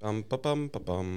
Bum, ba, bum, ba, bum.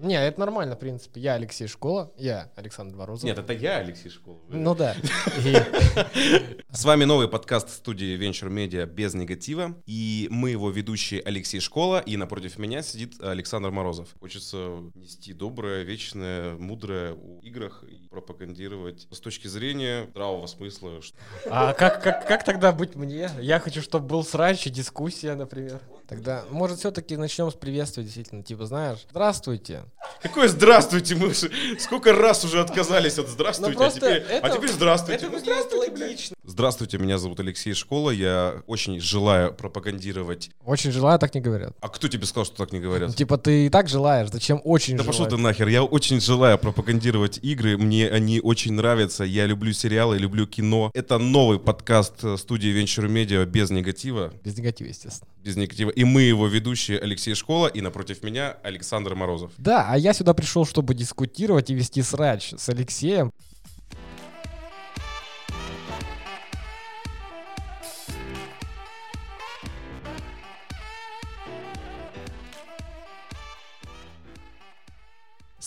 Не, это нормально, в принципе. Я Алексей Школа, я Александр Морозов. Нет, это я, Алексей Школов. Ну да. С вами новый подкаст студии Venture Media без негатива. И мы его ведущие Алексей Школа, и напротив меня сидит Александр Морозов. Хочется нести доброе, вечное, мудрое в играх и пропагандировать с точки зрения здравого смысла. А как, как, как тогда быть мне? Я хочу, чтобы был срач и дискуссия, например. Тогда, может, все-таки начнем с приветствия, действительно. Типа, знаешь, здравствуйте. Какое здравствуйте, мы же сколько раз уже отказались от здравствуйте, Ну, а, теперь, а это- теперь здравствуйте. Это Ну, здравствуйте, логично. Здравствуйте, меня зовут Алексей Школа, я очень желаю пропагандировать... Очень желаю, так не говорят. А кто тебе сказал, что так не Ну, говорят? типа, ты и так желаешь, зачем очень Да пошел ты нахер, я очень желаю пропагандировать игры, мне они очень нравятся, я люблю сериалы, люблю кино. Это новый подкаст э, студии Venture Media без негатива, Без негатива, естественно. без негатива. И мы его ведущие Алексей Школа, и напротив меня Александр Морозов. Да, а я сюда пришел, чтобы дискутировать и вести срач с Алексеем.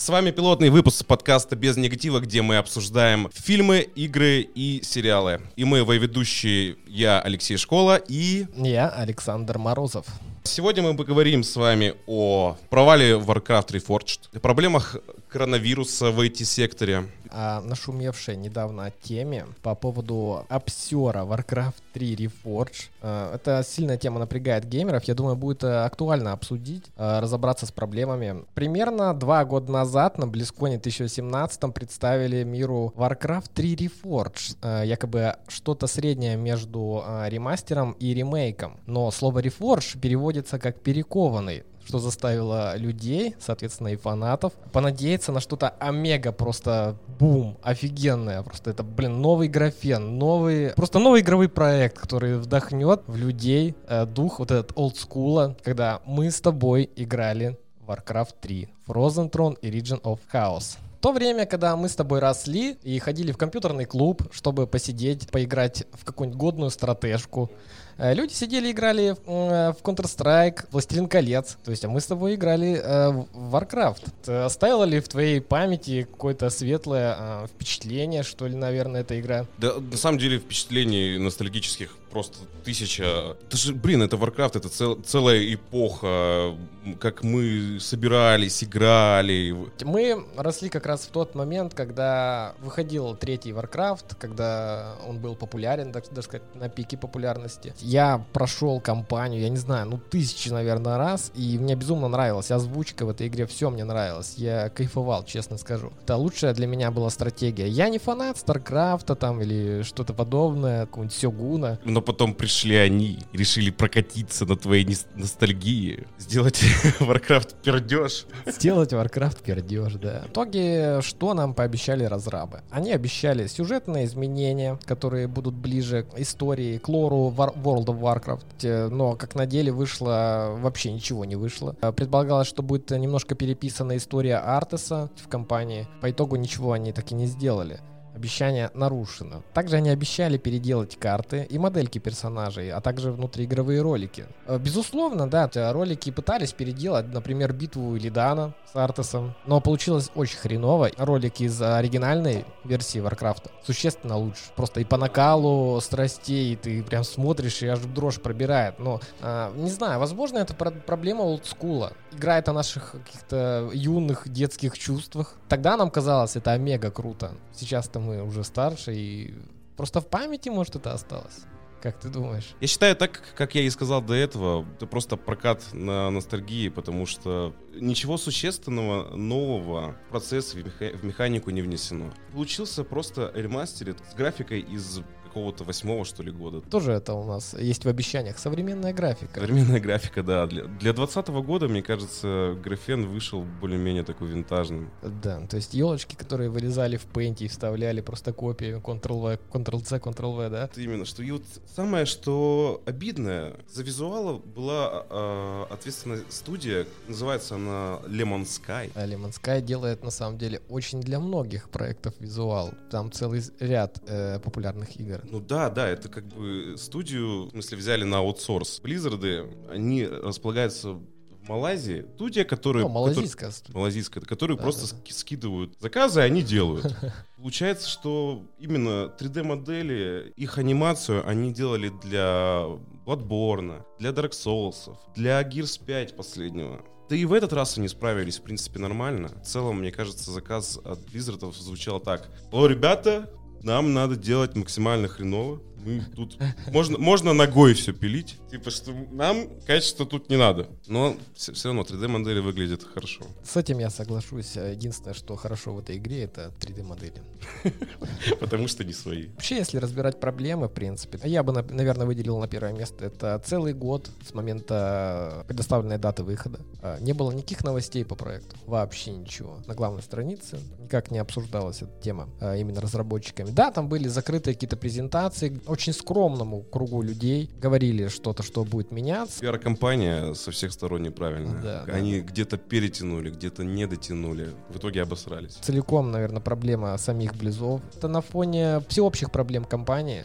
С вами пилотный выпуск подкаста «Без негатива», где мы обсуждаем фильмы, игры и сериалы. И мы его ведущие, я Алексей Школа, и Я Александр Морозов. Сегодня мы поговорим с вами о провале Warcraft Reforged, о проблемах коронавируса в IT-секторе, о нашумевшей недавно теме по поводу обсера Warcraft 3 Reforged. Э, Эта сильная тема напрягает геймеров. Я думаю, будет э, актуально обсудить, э, разобраться с проблемами. Примерно два года назад на BlizzCon 2017 представили миру Warcraft 3 Reforged. Э, Якобы что-то среднее между ремастером и ремейком. Но слово Reforged переводится как перекованный что заставило людей, соответственно, и фанатов, понадеяться на что-то омега просто бум, офигенное. Просто это, блин, новый графен, новый, просто новый игровой проект, который вдохнет в людей э, дух вот этот олдскула, когда мы с тобой играли Warcraft 3, Frozen Throne и Region of Chaos. То время, когда мы с тобой росли и ходили в компьютерный клуб, чтобы посидеть, поиграть в какую-нибудь годную стратежку, люди сидели, играли в, э, в Counter-Strike, Властелин колец. То есть, а мы с тобой играли э, в Warcraft. Оставила ли в твоей памяти какое-то светлое э, впечатление, что ли, наверное, эта игра? Да, на самом деле впечатлений ностальгических просто тысяча. Это же, блин, это Warcraft, это цел- целая эпоха, как мы собирались, играли. Мы росли как раз в тот момент, когда выходил третий Warcraft, когда он был популярен, так даже сказать, на пике популярности. Я прошел кампанию, я не знаю, ну тысячи, наверное, раз, и мне безумно нравилась озвучка в этой игре, все мне нравилось. Я кайфовал, честно скажу. Это лучшая для меня была стратегия. Я не фанат Старкрафта там или что-то подобное, какого-нибудь Сёгуна. Но потом пришли они решили прокатиться на твоей ностальгии, сделать Warcraft пердеж. Сделать Warcraft пердеж, да. В итоге, что нам пообещали разрабы? Они обещали сюжетные изменения, которые будут ближе к истории, к лору World of Warcraft, Э, но как на деле вышло, вообще ничего не вышло. Э, Предполагалось, что будет немножко переписана история Артеса в компании. По итогу ничего они так и не сделали. Обещание нарушено. Также они обещали переделать карты и модельки персонажей, а также внутриигровые ролики. Э, Безусловно, да, ролики пытались переделать, например, битву Илидана с Артесом, но получилось очень хреново. Ролики из оригинальной версии Варкрафта существенно лучше. Просто и по накалу страстей ты прям смотришь и аж дрожь пробирает. Но, а, не знаю, возможно, это про- проблема олдскула. Играет о наших каких-то юных детских чувствах. Тогда нам казалось это омега круто. Сейчас-то мы уже старше и просто в памяти, может, это осталось. Как ты думаешь? Я считаю, так, как я и сказал до этого, это просто прокат на ностальгии, потому что ничего существенного, нового в процесс, в, меха- в механику не внесено. Получился просто ремастерит с графикой из какого-то восьмого, что ли, года. Тоже это у нас есть в обещаниях. Современная графика. Современная графика, да. Для, для 2020 года, мне кажется, графен вышел более-менее такой винтажным. Да, то есть елочки, которые вырезали в пейнте и вставляли просто копии Ctrl-V, Ctrl-C, Ctrl-V, да? Это именно, что и вот самое, что обидное, за визуала была э, ответственная студия, называется она Lemon Sky. А Lemon Sky делает на самом деле очень для многих проектов визуал. Там целый ряд э, популярных игр. Наверное. Ну да, да, это как бы студию, в смысле, взяли на аутсорс. Близзарды, они располагаются в Малайзии. Студия, которая... Ну, малазийская который- малазийская, которые Да, просто да, ски- скидывают заказы, и они делают. Получается, что именно 3D-модели, их анимацию они делали для Bloodborne, для Dark Souls, для Gears 5 последнего. Да и в этот раз они справились, в принципе, нормально. В целом, мне кажется, заказ от Blizzard звучал так. О, ребята, нам надо делать максимально хреново. Мы тут можно, можно ногой все пилить. Типа, что нам качество тут не надо. Но все, равно 3D-модели выглядят хорошо. С этим я соглашусь. Единственное, что хорошо в этой игре, это 3D-модели. Потому что не свои. Вообще, если разбирать проблемы, в принципе, я бы, на- наверное, выделил на первое место. Это целый год с момента предоставленной даты выхода. А, Не было никаких новостей по проекту. Вообще ничего. На главной странице никак не обсуждалась эта тема а, именно разработчиками. Да, там были закрытые какие-то презентации. Очень скромному кругу людей говорили что-то, что будет меняться. Пиар-компания со всех сторон неправильная. Да, да. Они где-то перетянули, где-то не дотянули. В итоге обосрались. целиком, наверное, проблема самих Близов. Это на фоне всеобщих проблем компании.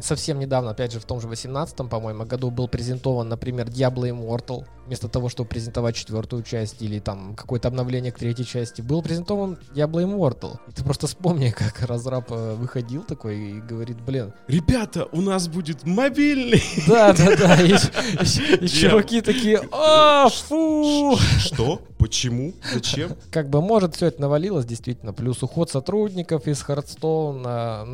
Совсем недавно, опять же, в том же 18-м, по-моему, году был презентован, например, Diablo Immortal. Вместо того, чтобы презентовать четвертую часть или там какое-то обновление к третьей части, был презентован Diablo Immortal. И ты просто вспомни, как разраб э, выходил такой и говорит, блин, Ребята, у нас будет мобильный. да-да-да, и, и- и чуваки такие, а, фу! Что? Почему? Зачем? Как бы, может, все это навалилось, действительно. Плюс уход сотрудников из Hearthstone на,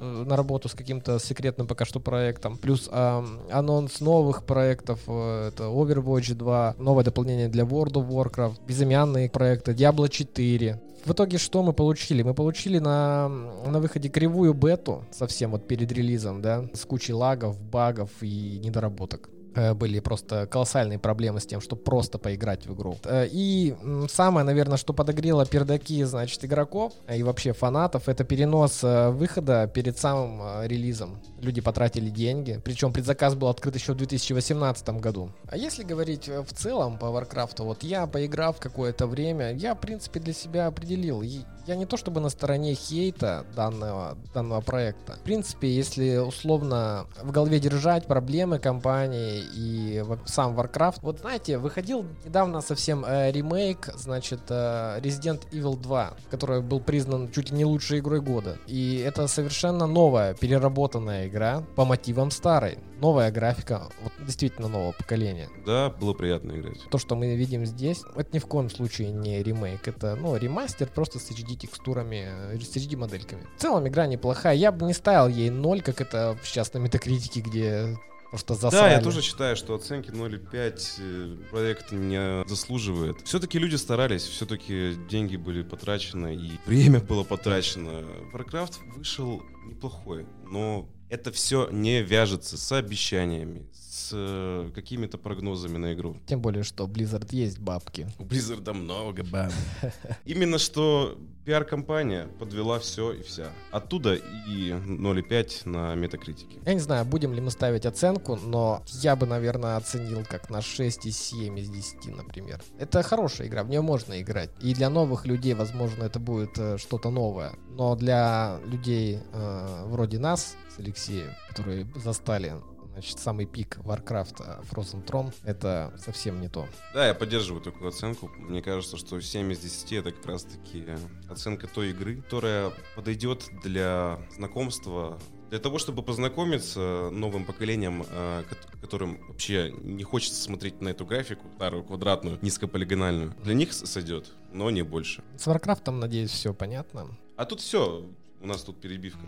э, на работу с каким-то секретным пока что проектом. Плюс ам, анонс новых проектов. э, Это Overwatch 2, новое дополнение для World of Warcraft, безымянные проекты, Diablo 4. В итоге что мы получили? Мы получили на, на выходе кривую бету, совсем вот перед релизом, да, с кучей лагов, багов и недоработок. Э, Были просто колоссальные проблемы с тем, чтобы просто поиграть в игру. Э, И самое, наверное, что подогрело пердаки, значит, игроков э, и вообще фанатов, это перенос выхода перед самым релизом. Люди потратили деньги, причем предзаказ был открыт еще в 2018 году. А если говорить в целом по Warcraft, вот я, поиграв какое-то время, я, в принципе, для себя определил. Я не то чтобы на стороне хейта данного, данного проекта. В принципе, если условно в голове держать проблемы компании и сам Warcraft. Вот знаете, выходил недавно совсем э, ремейк, значит, э, Resident Evil 2, который был признан чуть ли не лучшей игрой года. И это совершенно новая, переработанная игра по мотивам старой. Новая графика, вот действительно нового поколения. Да, было приятно играть. То, что мы видим здесь, это ни в коем случае не ремейк. Это, ну, ремастер просто с HD-текстурами, э, с HD-модельками. В целом, игра неплохая. Я бы не ставил ей 0, как это сейчас на Метакритике, где просто засрали. Да, я тоже считаю, что оценки 0,5 э, проект не заслуживает. Все-таки люди старались, все-таки деньги были потрачены и время было потрачено. Warcraft вышел неплохой, но это все не вяжется с обещаниями, э, какими-то прогнозами на игру. Тем более, что Blizzard есть бабки. У Blizzard много баб. Именно что пиар-компания подвела все и вся. Оттуда и 0,5 на метакритике. Я не знаю, будем ли мы ставить оценку, но я бы, наверное, оценил как на 6,7 из 10, например. Это хорошая игра, в нее можно играть. И для новых людей, возможно, это будет э, что-то новое. Но для людей э, вроде нас с Алексеем, которые застали значит, самый пик Warcraft э, Frozen Throne, это совсем не то. Да, я поддерживаю такую оценку. Мне кажется, что 7 из 10 это как раз-таки оценка той игры, которая подойдет для знакомства, для того, чтобы познакомиться новым поколением, ко- которым вообще не хочется смотреть на эту графику, старую, квадратную, низкополигональную. Для них сойдет, но не больше. С Warcraft, надеюсь, все понятно. А тут все, у нас тут перебивка.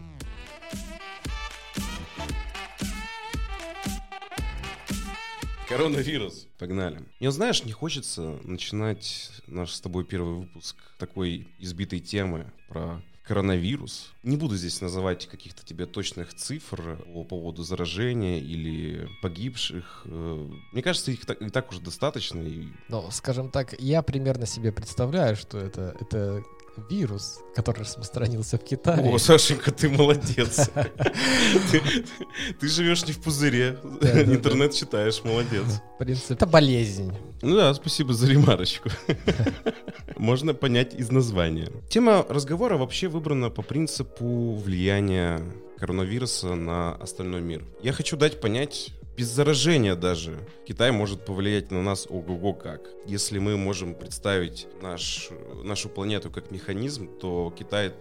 Коронавирус. Погнали. Мне, знаешь, не хочется начинать наш с тобой первый выпуск такой избитой темы про коронавирус. Не буду здесь называть каких-то тебе точных цифр по поводу заражения или погибших. Э, Мне кажется, их так, и так уже достаточно. Но, скажем так, я примерно себе представляю, что это, это вирус, который распространился в Китае. О, Сашенька, ты молодец. Ты живешь не в пузыре. Интернет читаешь, молодец. В принципе, это болезнь. Ну да, спасибо за ремарочку. Можно понять из названия. Тема разговора вообще выбрана по принципу влияния коронавируса на остальной мир. Я хочу дать понять без заражения даже Китай может повлиять на нас ого-го как. Если мы можем представить наш, нашу планету как механизм, то Китай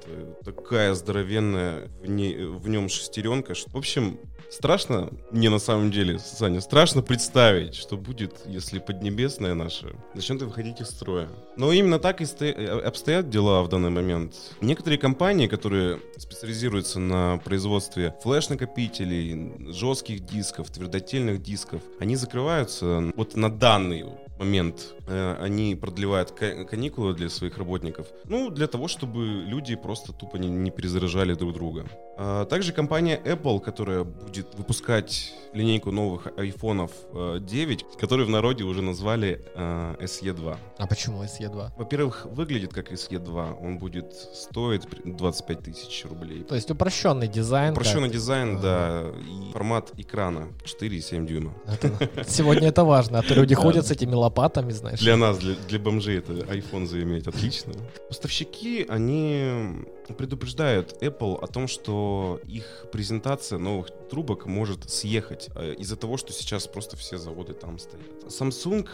такая здоровенная в, не, в нем шестеренка. Что, в общем, страшно мне на самом деле, Саня, страшно представить, что будет, если Поднебесная наша начнет выходить из строя. Но именно так и обстоят дела в данный момент. Некоторые компании, которые специализируются на производстве флеш-накопителей, жестких дисков, твердотельных дисков, они закрываются вот на данный момент э, они продлевают каникулы для своих работников. Ну, для того, чтобы люди просто тупо не, не перезаражали друг друга. А также компания Apple, которая будет выпускать линейку новых айфонов 9, э, которые в народе уже назвали э, SE2. А почему SE2? Во-первых, выглядит как SE2. Он будет стоить 25 тысяч рублей. То есть упрощенный дизайн. Упрощенный как... дизайн, да. И формат экрана 4,7 дюйма. Это, сегодня это важно, а то люди ходят с этими лопатами, знаешь. Для нас, для, для бомжей это iPhone заиметь отлично. Поставщики, они предупреждают Apple о том, что их презентация новых трубок может съехать э, из-за того, что сейчас просто все заводы там стоят. Samsung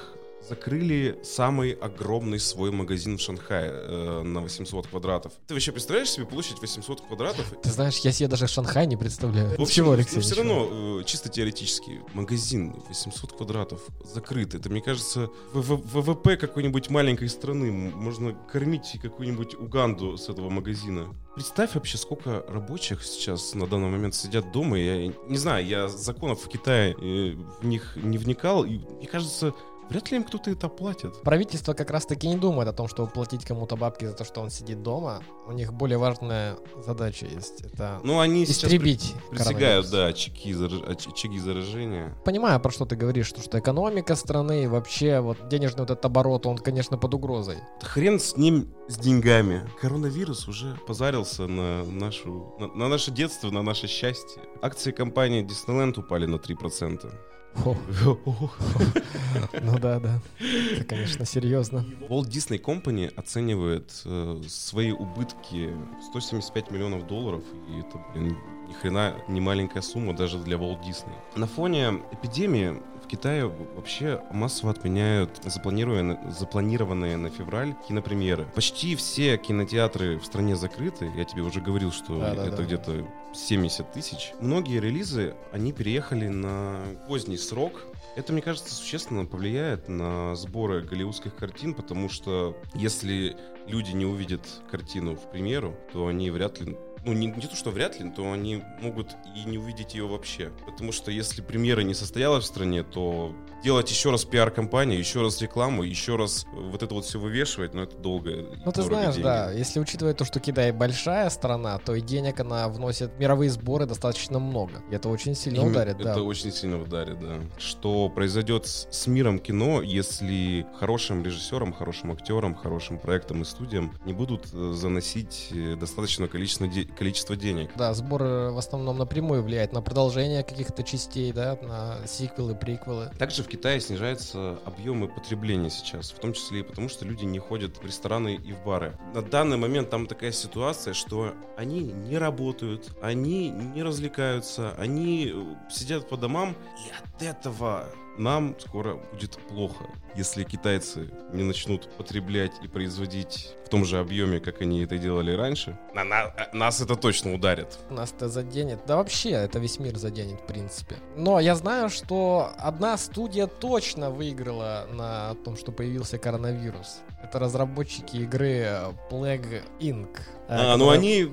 закрыли самый огромный свой магазин в Шанхае э, на 800 квадратов. Ты вообще представляешь себе площадь 800 квадратов? Ты знаешь, я себе даже Шанхай не представляю. В общем, Алексей, но все равно, э, чисто теоретически, магазин 800 квадратов закрыт. Это, мне кажется, ВВП какой-нибудь маленькой страны. Можно кормить какую-нибудь Уганду с этого магазина. Представь вообще, сколько рабочих сейчас на данный момент сидят дома. Я не знаю, я законов в Китае э, в них не вникал. И мне кажется, Вряд ли им кто-то это платит. Правительство как раз-таки не думает о том, чтобы платить кому-то бабки за то, что он сидит дома. У них более важная задача есть. Это ну, они истребить присягают, да, очаги, зараж... очаги заражения. Понимаю, про что ты говоришь, что, что экономика страны вообще вот денежный вот этот оборот, он, конечно, под угрозой. Хрен с ним, с деньгами. Коронавирус уже позарился на, нашу, на, на наше детство, на наше счастье. Акции компании Disneyland упали на 3%. Ну да, да. Это, конечно, серьезно. Walt Disney Company оценивает э, свои убытки 175 миллионов долларов, и это, блин, ни хрена не маленькая сумма даже для Walt Disney. На фоне эпидемии Китае вообще массово отменяют запланированные, запланированные на февраль кинопремьеры. Почти все кинотеатры в стране закрыты. Я тебе уже говорил, что да, это да, где-то 70 тысяч. Многие релизы, они переехали на поздний срок, это, мне кажется, существенно повлияет на сборы голливудских картин, потому что если люди не увидят картину в премьеру, то они вряд ли ну, не, не то, что вряд ли, то они могут и не увидеть ее вообще. Потому что если премьера не состоялась в стране, то делать еще раз пиар-компанию, еще раз рекламу, еще раз вот это вот все вывешивать, ну, это долго. Ну, ты знаешь, деньги. да, если учитывать то, что Китай большая страна, то и денег она вносит мировые сборы достаточно много. И это очень сильно и ударит, это да. очень сильно ударит, да. Что произойдет с, с миром кино, если хорошим режиссерам, хорошим актерам, хорошим проектам и студиям не будут э, заносить э, достаточное количество, де- количество денег. Да, сбор в основном напрямую влияет на продолжение каких-то частей, да, на сиквелы, приквелы. Также в Китае снижаются объемы потребления сейчас, в том числе и потому, что люди не ходят в рестораны и в бары. На данный момент там такая ситуация, что они не работают, они не развлекаются, они сидят по домам, и от этого нам скоро будет плохо, если китайцы не начнут потреблять и производить в том же объеме, как они это делали раньше. На, на, э, нас это точно ударит. Нас это заденет. Да вообще, это весь мир заденет, в принципе. Но я знаю, что одна студия точно выиграла на том, что появился коронавирус. Это разработчики игры Plague Inc. А, ну они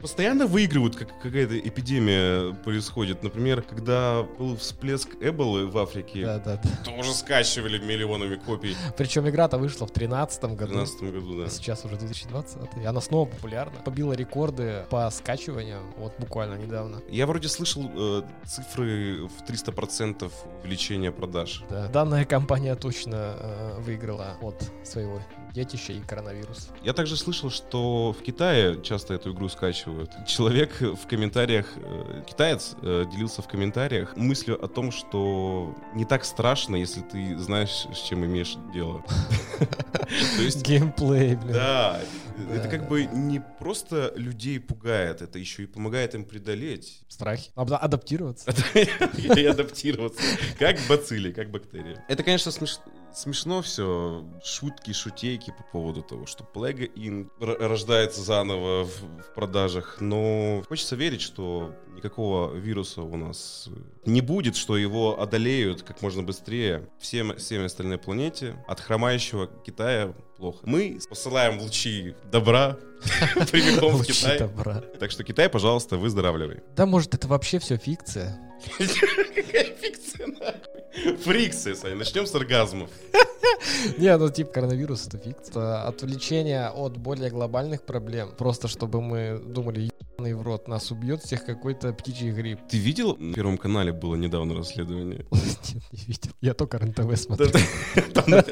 постоянно выигрывают, как какая-то эпидемия происходит. Например, когда был всплеск Эболы в Африке, да, да, да. тоже скачивали миллионами копий. Причем игра-то вышла в 2013 году. В 2013 году, да. А сейчас уже 2020. И она снова популярна. Побила рекорды по скачиванию вот буквально недавно. Я вроде слышал э, цифры в 300% увеличения продаж. Да. Данная компания точно э, выиграла от своего детище и коронавирус. Я также слышал, что в Китае часто эту игру скачивают. Человек в комментариях, э, китаец э, делился в комментариях мыслью о том, что не так страшно, если ты знаешь, с чем имеешь дело. То есть... Геймплей, блин. Да, это как бы не просто людей пугает, это еще и помогает им преодолеть. Страхи. Адаптироваться. И адаптироваться. Как бацилли, как бактерии. Это, конечно, смешно все. Шутки, шутейки по поводу того, что Plague Inc. рождается заново в продажах. Но хочется верить, что никакого вируса у нас не будет, что его одолеют как можно быстрее всем, всеми остальной планете. От хромающего Китая плохо. Мы посылаем лучи добра прямиком в Китай. добра. Так что Китай, пожалуйста, выздоравливай. Да, может, это вообще все фикция? Какая фикция, Фрикция, Саня. Начнем с оргазмов. Не, ну типа коронавирус это фикция. Отвлечение от более глобальных проблем. Просто чтобы мы думали, ебаный в рот, нас убьет всех какой-то птичий грипп. Ты видел? На Первом канале было недавно расследование. Нет, не видел. Я только РНТВ смотрел. На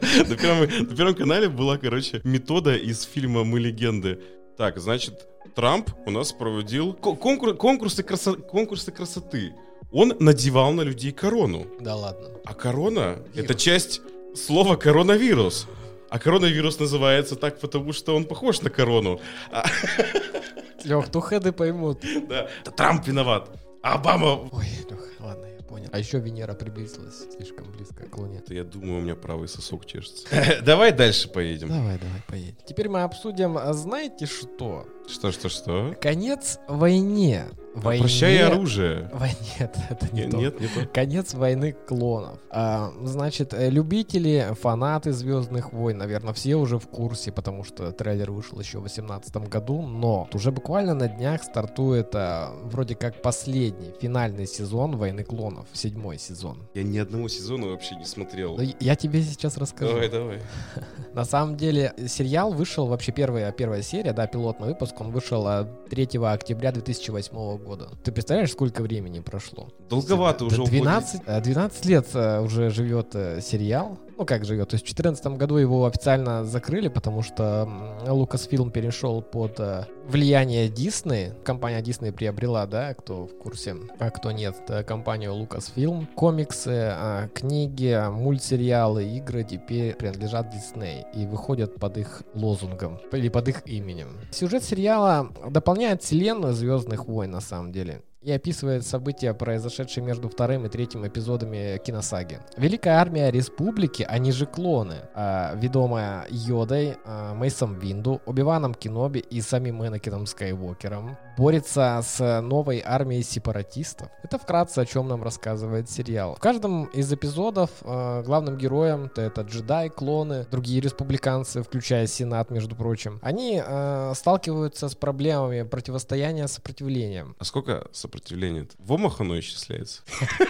Первом канале была, короче, метода из фильма «Мы легенды». Так, значит, Трамп у нас проводил конкурсы красоты. Он надевал на людей корону. Да ладно. А корона — это часть слова коронавирус. А коронавирус называется так, потому что он похож на корону. Лех, тухеды поймут. Да. Трамп виноват. А Обама... Ой, Лех, ладно, я понял. А еще Венера приблизилась слишком близко к Луне. Я думаю, у меня правый сосок чешется. Давай дальше поедем. Давай, давай, поедем. Теперь мы обсудим, а знаете что? Что, что, что? Конец войне. Войне... Прощай оружие. Вой... Нет, это не нет, то. Нет, не то. Конец войны клонов. А, значит, э, любители, фанаты Звездных войн, наверное, все уже в курсе, потому что трейлер вышел еще в 2018 году, но уже буквально на днях стартует а, вроде как последний, финальный сезон Войны клонов, седьмой сезон. Я ни одного сезона вообще не смотрел. Но я тебе сейчас расскажу. Давай, давай. На самом деле, сериал вышел, вообще первая, первая серия, да, пилотный выпуск, он вышел 3 а, октября 2008 года. Ты представляешь, сколько времени прошло? Долговато уже 12, 12 лет э, уже живет э, сериал ну как живет, то есть в 2014 году его официально закрыли, потому что Lucasfilm перешел под э, влияние Disney. Компания Disney приобрела, да, кто в курсе, а кто нет, компанию Lucasfilm. Комиксы, а, книги, мультсериалы, игры теперь принадлежат Disney и выходят под их лозунгом или под их именем. Сюжет сериала дополняет вселенную Звездных войн на самом деле и описывает события, произошедшие между вторым и третьим эпизодами киносаги. Великая армия республики, они же клоны, а, ведомая Йодой, а, Мейсом Винду, Убиваном Киноби и самим Энакином Скайуокером, борется с новой армией сепаратистов. Это вкратце о чем нам рассказывает сериал. В каждом из эпизодов э, главным героем то это джедай, клоны, другие республиканцы, включая Сенат, между прочим, они э, сталкиваются с проблемами противостояния сопротивлением. А сколько сопротивления? В омах оно исчисляется?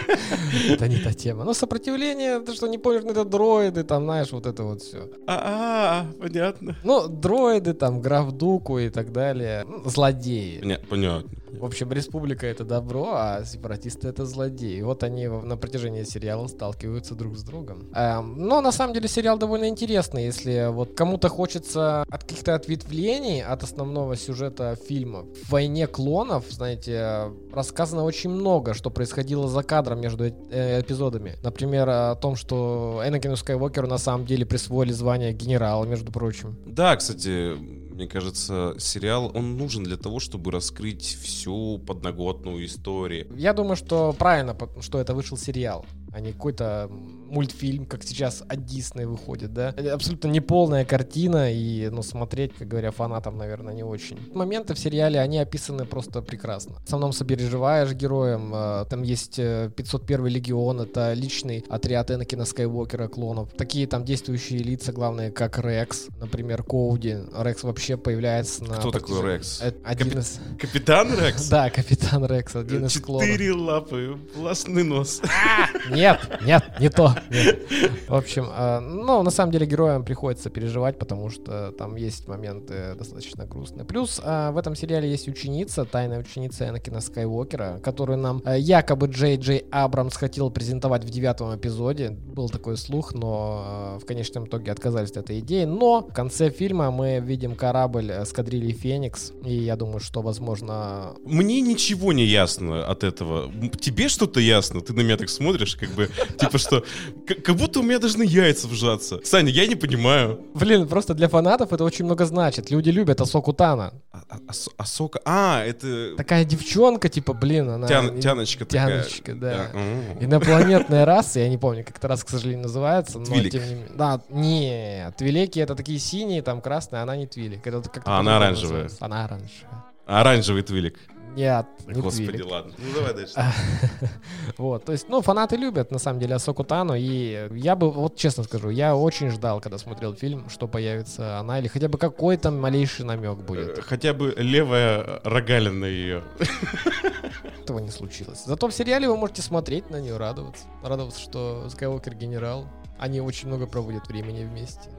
Это не та тема. Ну, сопротивление, ты что, не помнишь, это дроиды, там, знаешь, вот это вот все. А, понятно. Ну, дроиды, там, Графдуку и так далее. Злодеи понятно. В общем, республика это добро, а сепаратисты это злодеи. И вот они на протяжении сериала сталкиваются друг с другом. Эм, но на самом деле сериал довольно интересный, если вот кому-то хочется от каких-то ответвлений от основного сюжета фильма. В «Войне клонов», знаете, рассказано очень много, что происходило за кадром между э эпизодами. Например, о том, что Энакину Скайуокеру на самом деле присвоили звание генерала, между прочим. Да, кстати, мне кажется, сериал, он нужен для того, чтобы раскрыть всю подноготную историю. Я думаю, что правильно, что это вышел сериал а не какой-то мультфильм, как сейчас от Дисней выходит, да. Это абсолютно неполная картина, и, ну, смотреть, как говоря, фанатам, наверное, не очень. Моменты в сериале, они описаны просто прекрасно. В основном сопереживаешь героям, э, там есть 501 э, легион, это личный отряд Энакина Скайуокера, клонов. Такие там действующие лица, главные, как Рекс, например, Коуди. Рекс вообще появляется на... Кто такой Рекс? Э, один Капи... из... Капитан Рекс? Да, Капитан Рекс, один из клонов. Четыре лапы, властный нос. Нет, нет, не то. В общем, а, ну, на самом деле героям приходится переживать, потому что там есть моменты достаточно грустные. Плюс а, в этом сериале есть ученица, тайная ученица Энакина Скайуокера, которую нам а, якобы Джей Джей Абрамс хотел презентовать в девятом эпизоде. Был такой слух, но в конечном итоге отказались от этой идеи. Но в конце фильма мы видим корабль эскадрильи Феникс, и я думаю, что, возможно... Мне ничего не ясно от этого. Тебе что-то ясно? Ты на меня так смотришь, как бы, типа что, как будто у меня должны яйца вжаться. Саня, я не понимаю. Блин, просто для фанатов это очень много значит. Люди любят Асоку Тана. А, а, Асока, а, это... Такая девчонка, типа, блин, она... Тян, тяночка Тяночка, такая. да. Инопланетная раса, я не помню, как это раз, к сожалению, называется. Но, Твилик. Тем не менее... Да, нет, Твилеки это такие синие, там красные, она не Твилик. Это а, она оранжевая. Она оранжевая. Оранжевый Твилик. Нет, не Господи, Твилик. ладно. Ну, давай дальше. вот, то есть, ну, фанаты любят, на самом деле, Асоку Тану, и я бы, вот честно скажу, я очень ждал, когда смотрел фильм, что появится она, или хотя бы какой-то малейший намек будет. Э, хотя бы левая рогалина ее. Этого не случилось. Зато в сериале вы можете смотреть на нее, радоваться. Радоваться, что Скайуокер генерал. Они очень много проводят времени вместе.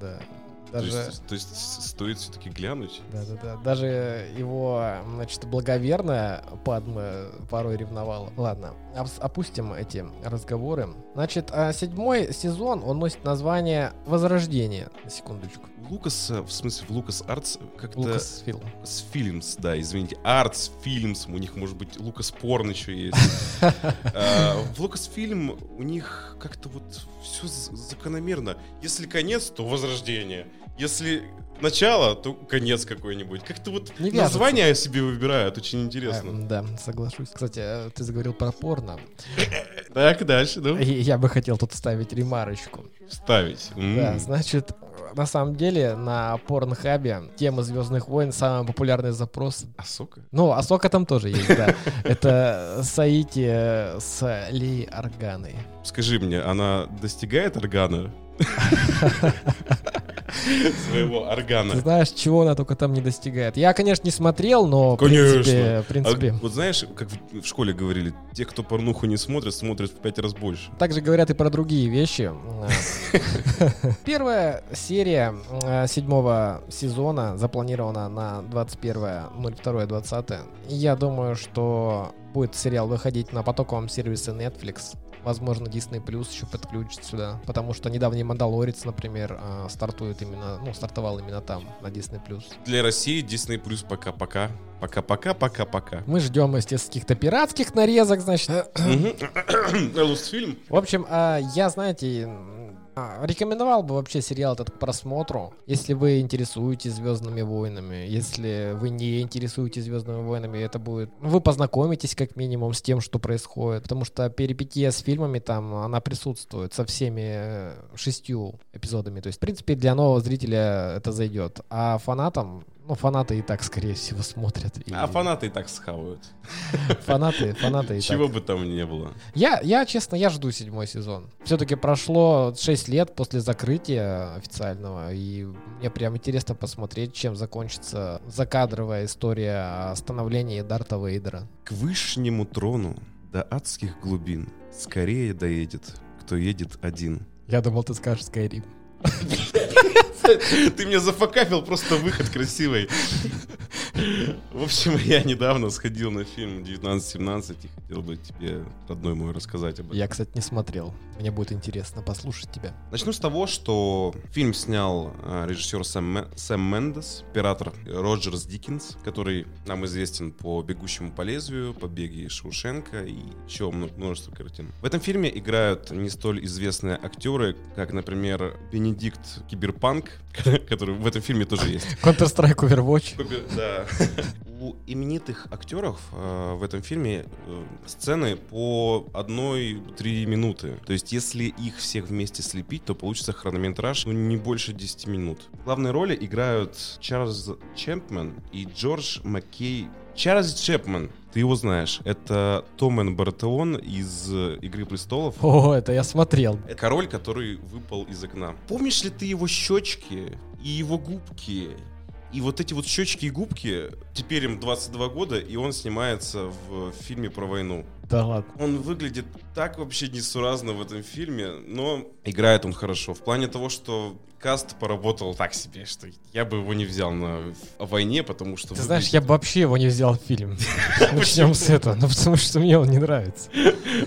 Да. Даже... То, есть, то есть стоит все-таки глянуть? Да-да-да. Даже его, значит, благоверная Падма порой ревновала. Ладно, опустим эти разговоры. Значит, а седьмой сезон, он носит название «Возрождение». Секундочку. Лукас, в смысле, в Лукас Артс как-то... Лукас Фильм. С Фильмс, да, извините. Артс Фильмс, у них, может быть, Лукас Порн еще есть. А, в Лукас Фильм у них как-то вот все закономерно. Если конец, то возрождение. Если начало, то конец какой-нибудь. Как-то вот Не название себе выбирают, очень интересно. Э, да, соглашусь. Кстати, э, ты заговорил про порно. Так, дальше, ну. Я бы хотел тут ставить ремарочку. Ставить. Да, значит, на самом деле на Порнхабе тема Звездных войн самый популярный запрос. Асока? Ну, Асока там тоже есть, да. Это Саити с Ли Органой. Скажи мне, она достигает Органа? своего органа. Ты знаешь, чего она только там не достигает. Я, конечно, не смотрел, но конечно. в принципе... В принципе... А, вот знаешь, как в школе говорили, те, кто порнуху не смотрит, смотрят в пять раз больше. Также говорят и про другие вещи. Первая серия э, седьмого сезона запланирована на 21.02.20. Я думаю, что будет сериал выходить на потоковом сервисе Netflix возможно, Disney Plus еще подключит сюда, потому что недавний Мандалорец, например, а, стартует именно, ну, стартовал именно там, на Disney Plus. Для России Disney Plus пока-пока. Пока-пока-пока-пока. Мы ждем, естественно, каких-то пиратских нарезок, значит. фильм. В общем, а, я, знаете, а, рекомендовал бы вообще сериал этот к просмотру, если вы интересуетесь Звездными войнами. Если вы не интересуетесь Звездными войнами, это будет... Ну, вы познакомитесь как минимум с тем, что происходит. Потому что перипетия с фильмами там, она присутствует со всеми э, шестью эпизодами. То есть, в принципе, для нового зрителя это зайдет. А фанатам ну, фанаты и так, скорее всего, смотрят. И... А фанаты и так схавают. Фанаты, фанаты и Чего так. бы там ни было. Я, я, честно, я жду седьмой сезон. Все-таки прошло 6 лет после закрытия официального, и мне прям интересно посмотреть, чем закончится закадровая история о становлении Дарта Вейдера. К вышнему трону до адских глубин скорее доедет, кто едет один. Я думал, ты скажешь Skyrim. Ты мне зафакапил просто выход красивый. В общем, я недавно сходил на фильм 1917 и хотел бы тебе, родной мой, рассказать об этом. Я, кстати, не смотрел. Мне будет интересно послушать тебя. Начну с того, что фильм снял э, режиссер Сэм, Сэм Мендес, оператор Роджерс Диккенс, который нам известен по «Бегущему по лезвию», «Побеге из Шоушенка» и еще множество картин. В этом фильме играют не столь известные актеры, как, например, Бенедикт Киберпанк, который в этом фильме тоже есть. Counter-Strike Overwatch. Да. У именитых актеров э, в этом фильме э, сцены по одной-три минуты. То есть, если их всех вместе слепить, то получится хронометраж ну, не больше 10 минут. Главные роли играют Чарльз Чемпмен и Джордж Маккей Чарльз Чепман, ты его знаешь. Это Томен Бартеон из «Игры престолов». О, это я смотрел. Это король, который выпал из окна. Помнишь ли ты его щечки и его губки? И вот эти вот щечки и губки, теперь им 22 года, и он снимается в фильме про войну. Да ладно. Он выглядит так вообще несуразно в этом фильме, но играет он хорошо. В плане того, что каст поработал так себе, что я бы его не взял на войне, потому что... Ты знаешь, я бы вообще его не взял в фильм. Начнем с этого, ну потому что мне он не нравится.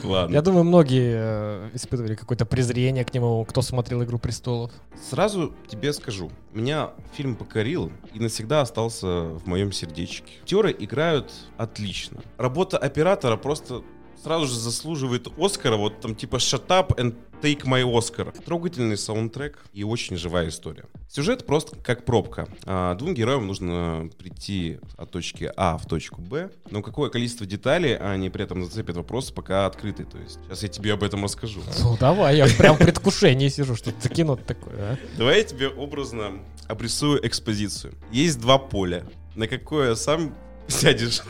Ладно. Я думаю, многие э, испытывали какое-то презрение к нему, кто смотрел «Игру престолов». Сразу тебе скажу, меня фильм покорил и навсегда остался в моем сердечке. Актеры играют отлично. Работа оператора просто сразу же заслуживает Оскара, вот там типа «Shut up and take my Oscar». Трогательный саундтрек и очень живая история. Сюжет просто как пробка. А, двум героям нужно прийти от точки А в точку Б, но какое количество деталей они при этом зацепят вопрос пока открытый. То есть сейчас я тебе об этом расскажу. Ну давай, я прям в предвкушении сижу, что за кино такое, а? Давай я тебе образно обрисую экспозицию. Есть два поля. На какое сам сядешь,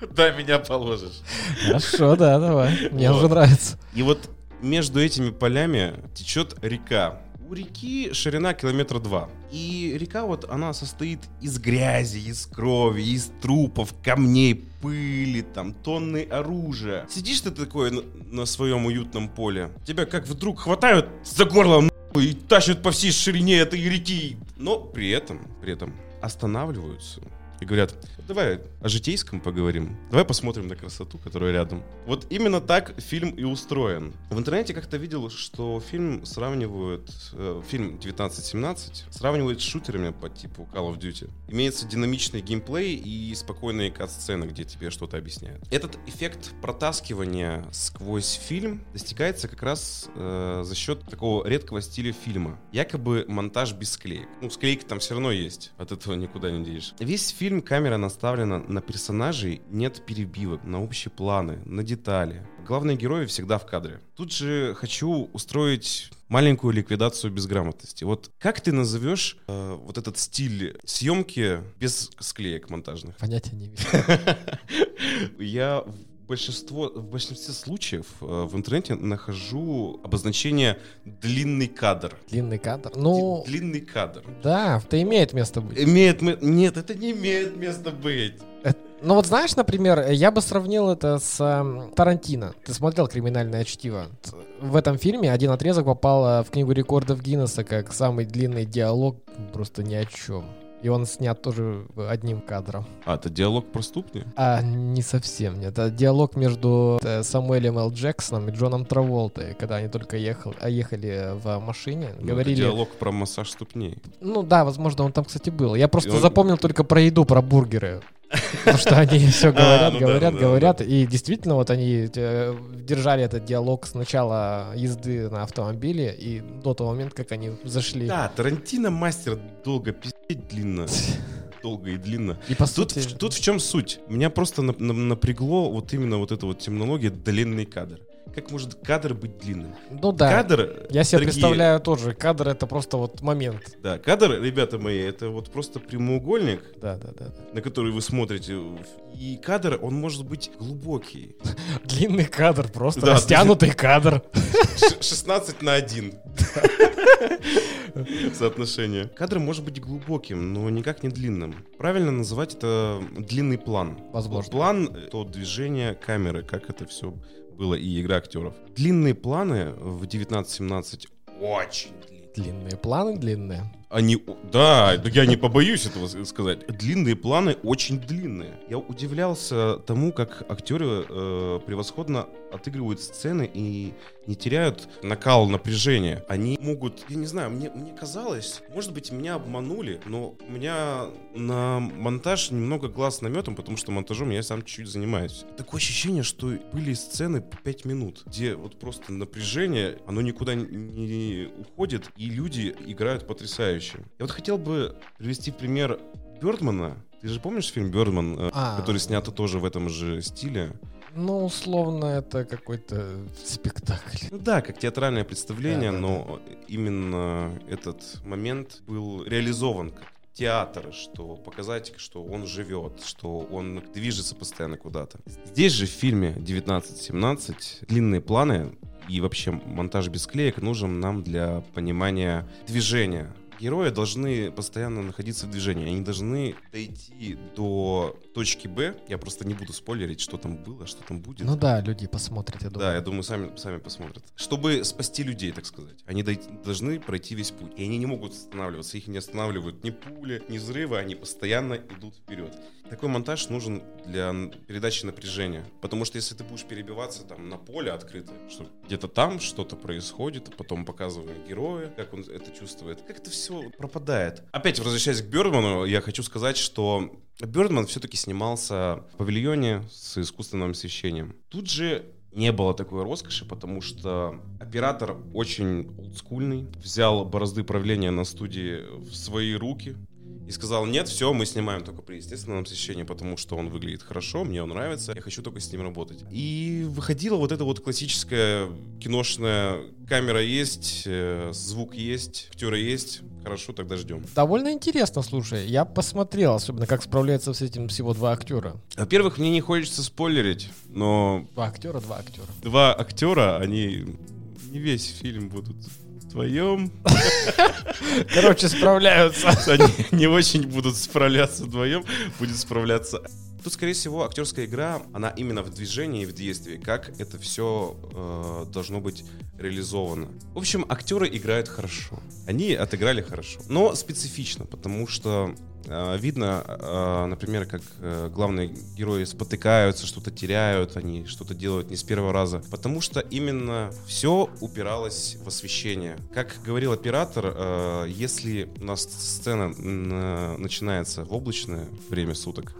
куда меня положишь. Хорошо, да, давай. Мне Вот. уже нравится. И вот между этими полями течет река. У реки ширина километра два. И река вот, она состоит из грязи, из крови, из трупов, камней, пыли, там, тонны оружия. Сидишь ты такой на, на своем уютном поле, тебя как вдруг хватают за горло и тащат по всей ширине этой реки. Но при этом, при этом останавливаются и говорят, давай о житейском поговорим. Давай посмотрим на красоту, которая рядом. Вот именно так фильм и устроен. В интернете как-то видел, что фильм сравнивают, э, фильм 1917 сравнивают с шутерами по типу Call of Duty. Имеется динамичный геймплей и спокойные кат-сцены, где тебе что-то объясняют. Этот эффект протаскивания сквозь фильм достигается как раз э, за счет такого редкого стиля фильма. Якобы монтаж без склеек. Ну, склейки там все равно есть, от этого никуда не денешь. Весь фильм камера наставлена на персонажей, нет перебивок, на общие планы, на детали. Главные герои всегда в кадре. Тут же хочу устроить маленькую ликвидацию безграмотности. Вот как ты назовешь э, вот этот стиль съемки без склеек монтажных? Понятия не вижу. Я большинство, в большинстве случаев э, в интернете нахожу обозначение длинный кадр. Длинный кадр. Ну, Длинный кадр. да, это имеет место быть. Имеет ме- Нет, это не имеет места быть. Ну вот знаешь, например, я бы сравнил это с эм, Тарантино. Ты смотрел «Криминальное чтиво»? В этом фильме один отрезок попал э, в книгу рекордов Гиннесса как самый длинный диалог просто ни о чем. И он снят тоже одним кадром. А, это диалог про ступни? А, не совсем, нет. Это диалог между э, Самуэлем Л. Джексоном и Джоном Траволтой, когда они только ехал, а ехали в машине. Ну, это говорили... диалог про массаж ступней. Ну да, возможно, он там, кстати, был. Я просто И он- запомнил только про еду, про бургеры. Потому что они все говорят, ну говорят, говорят. И действительно, вот они э, держали этот диалог с начала езды на автомобиле и до того момента, как они зашли. Да, Тарантино мастер долго пиздеть длинно. Долго и длинно. И по Тут, сути... в- тут в чем суть? Меня просто нап- на- напрягло вот именно вот эта вот темнология длинный кадр. Как может кадр быть длинным? Ну да. Кадр, Я себе дорогие- представляю тоже. Кадр это просто вот момент. Да, кадр, ребята мои, это вот просто прямоугольник, Да, да, да. на который вы смотрите. И кадр, он может быть глубокий. Длинный кадр, просто Да, растянутый кадр. Ш- 16 на 1. Соотношение. Кадр может быть глубоким, но никак не длинным. Правильно называть это длинный план. Возможно. План — то движение камеры, как это все было, и игра актеров. Длинные планы в 1917 очень длинные. Длинные планы, длинные. Они, да, я не побоюсь этого сказать. Длинные планы очень длинные. Я удивлялся тому, как актеры э, превосходно отыгрывают сцены и не теряют накал напряжения. Они могут, я не знаю, мне, мне казалось, может быть, меня обманули, но у меня на монтаж немного глаз наметом, потому что монтажом я сам чуть-чуть занимаюсь. Такое ощущение, что были сцены по 5 минут, где вот просто напряжение, оно никуда не уходит, и люди играют потрясающе. Я вот хотел бы привести пример Бёрдмана. Ты же помнишь фильм Бёрдман, э, А. который снят тоже в этом же стиле? Ну, условно, это какой-то спектакль. Ну да, как театральное представление, Да, да, но именно этот момент был реализован как театр, что показать, что он живет, что он движется постоянно куда-то. Здесь же в фильме 1917 длинные планы и вообще монтаж без клеек нужен нам для понимания движения. Герои должны постоянно находиться в движении, они должны дойти до точки Б. Я просто не буду спойлерить, что там было, что там будет. Ну да, люди посмотрят, я думаю. Да, я думаю, сами, сами посмотрят. Чтобы спасти людей, так сказать. Они должны пройти весь путь. И они не могут останавливаться. Их не останавливают ни пули, ни взрывы. Они постоянно идут вперед. Такой монтаж нужен для передачи напряжения. Потому что если ты будешь перебиваться там на поле открыто, что где-то там что-то происходит, а потом показывая героя, как он это чувствует, как это все пропадает. Опять возвращаясь к Бёрдману, я хочу сказать, что Бёрдман все-таки снимался в павильоне с искусственным освещением. Тут же не было такой роскоши, потому что оператор очень олдскульный, взял борозды правления на студии в свои руки и сказал, нет, все, мы снимаем только при естественном освещении, потому что он выглядит хорошо, мне он нравится, я хочу только с ним работать. И выходила вот эта вот классическая киношная камера есть, э, звук есть, актеры есть, хорошо, тогда ждем. Довольно интересно, слушай. Я посмотрел, особенно как справляются с этим всего два актера. Во-первых, мне не хочется спойлерить, но Два актера, два актера. два актера, они не весь фильм будут вдвоем. Короче, справляются. Они не очень будут справляться вдвоем, будет справляться. Тут, скорее всего, актерская игра, она именно в движении и в действии, как это все э, должно быть реализовано. В общем, актеры играют хорошо. Они отыграли хорошо, но специфично, потому что видно, э, например, как э, главные герои спотыкаются, что-то теряют, они что-то делают не с первого раза, потому что именно все упиралось в освещение. Как говорил оператор, э, если у нас сцена начинается в облачное время суток,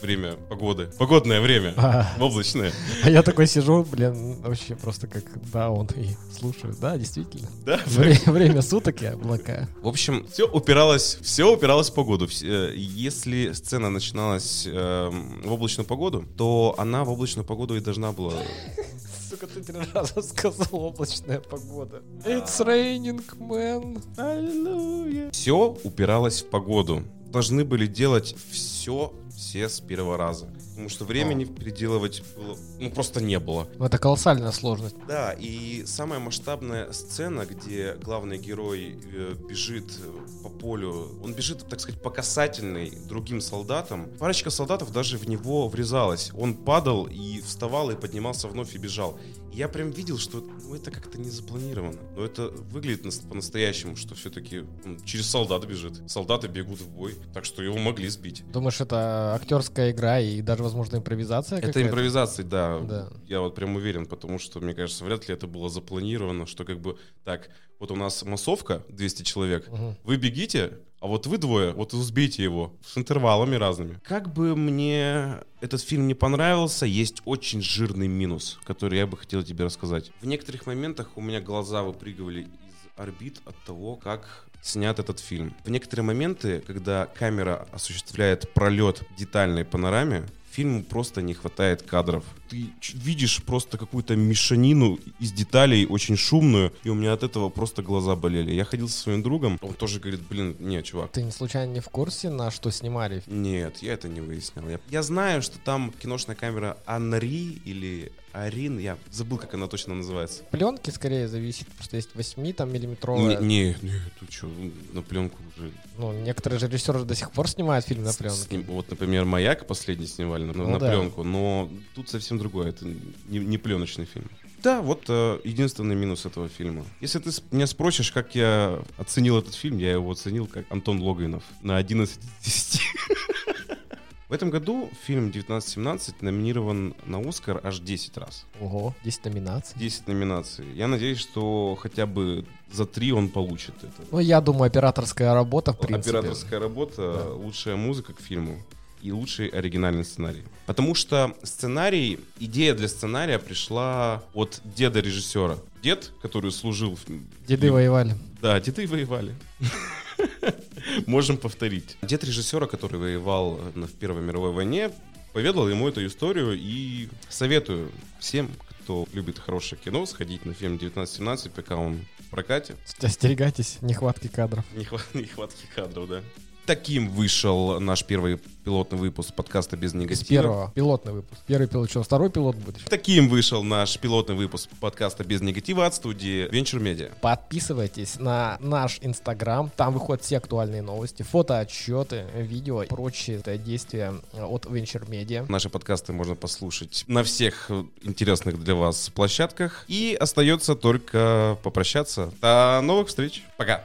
время погоды, погодное время, А, в облачное, а я такой сижу, блин, вообще просто как даун и слушаю. Да, действительно. да, Вре- Время суток и облака. В общем, все упиралось, все упиралось в погоду. Э, Если сцена начиналась эм, в облачную погоду, то она в облачную погоду и должна была. Сука, ты три раза сказал облачная погода. It's raining, man. Аллилуйя. Все упиралось в погоду. Должны были делать все, все с первого раза. Потому что времени переделывать было, ну, просто не было. Это колоссальная сложность. Да, и самая масштабная сцена, где главный герой э, бежит э, по полю, он бежит, так сказать, по касательной другим солдатам. Парочка солдатов даже в него врезалась. Он падал и вставал и поднимался вновь и бежал. Я прям видел, что ну, это как-то не запланировано. Но это выглядит нас- по-настоящему, что все-таки он через солдат бежит. Солдаты бегут в бой, так что его могли сбить. Думаешь, это актерская игра и даже, возможно, импровизация Это импровизация, да. Да. Я вот прям уверен, потому что, мне кажется, вряд ли это было запланировано, что как бы так, вот у нас массовка, 200 человек, Мгм. вы бегите, а вот вы двое, вот сбейте его с интервалами разными. Как бы мне этот фильм не понравился, есть очень жирный минус, который я бы хотел тебе рассказать. В некоторых моментах у меня глаза выпрыгивали из орбит от того, как снят этот фильм. В некоторые моменты, когда камера осуществляет пролет детальной панораме, фильму просто не хватает кадров. Ты видишь просто какую-то мешанину из деталей, очень шумную, и у меня от этого просто глаза болели. Я ходил со своим другом, он тоже говорит, блин, не, чувак, Ты не случайно не в курсе, на что снимали? нет, я это не выяснял. Я, я знаю, что там киношная камера Анри или Арин, я забыл, как она точно называется. Пленки скорее зависит, просто есть 8 там Не, миллиметровая. не, не, ты что, на пленку уже. Ну, некоторые же режиссеры до сих пор снимают фильм на с- пленке. сним- вот, например, «Маяк» последний снимали на, Ну на да. пленку, но тут совсем другое, это не, не пленочный фильм. Да, вот э, единственный минус этого фильма. Если ты меня спросишь, как я оценил этот фильм, я его оценил как Антон Логвинов на 11 из 10. В этом году фильм 1917 номинирован на Оскар аж 10 раз. Ого, 10 номинаций. 10 номинаций. Я надеюсь, что хотя бы за 3 он получит это. Ну, я думаю, операторская работа, в принципе. Операторская работа, Да. лучшая музыка к фильму и лучший оригинальный сценарий. Потому что сценарий, идея для сценария пришла от деда режиссера. Дед, который служил... Деды воевали. Да, деды воевали. Можем повторить. Дед режиссера, который воевал в Первой мировой войне, поведал ему эту историю и советую всем, кто любит хорошее кино, сходить на фильм 1917, пока он в прокате. Остерегайтесь нехватки кадров. Нехва- Нехватки кадров, да. Таким вышел наш первый пилотный выпуск подкаста «Без негатива». Первого. Пилотный выпуск. Первый пилот. Что, второй пилот будет? Таким вышел наш пилотный выпуск подкаста «Без негатива» от студии Venture Media. Подписывайтесь на наш Инстаграм. Там выходят все актуальные новости, фотоотчеты, видео и прочие действия от Venture Media. Наши подкасты можно послушать на всех интересных для вас площадках. И остается только попрощаться. До новых встреч. Пока.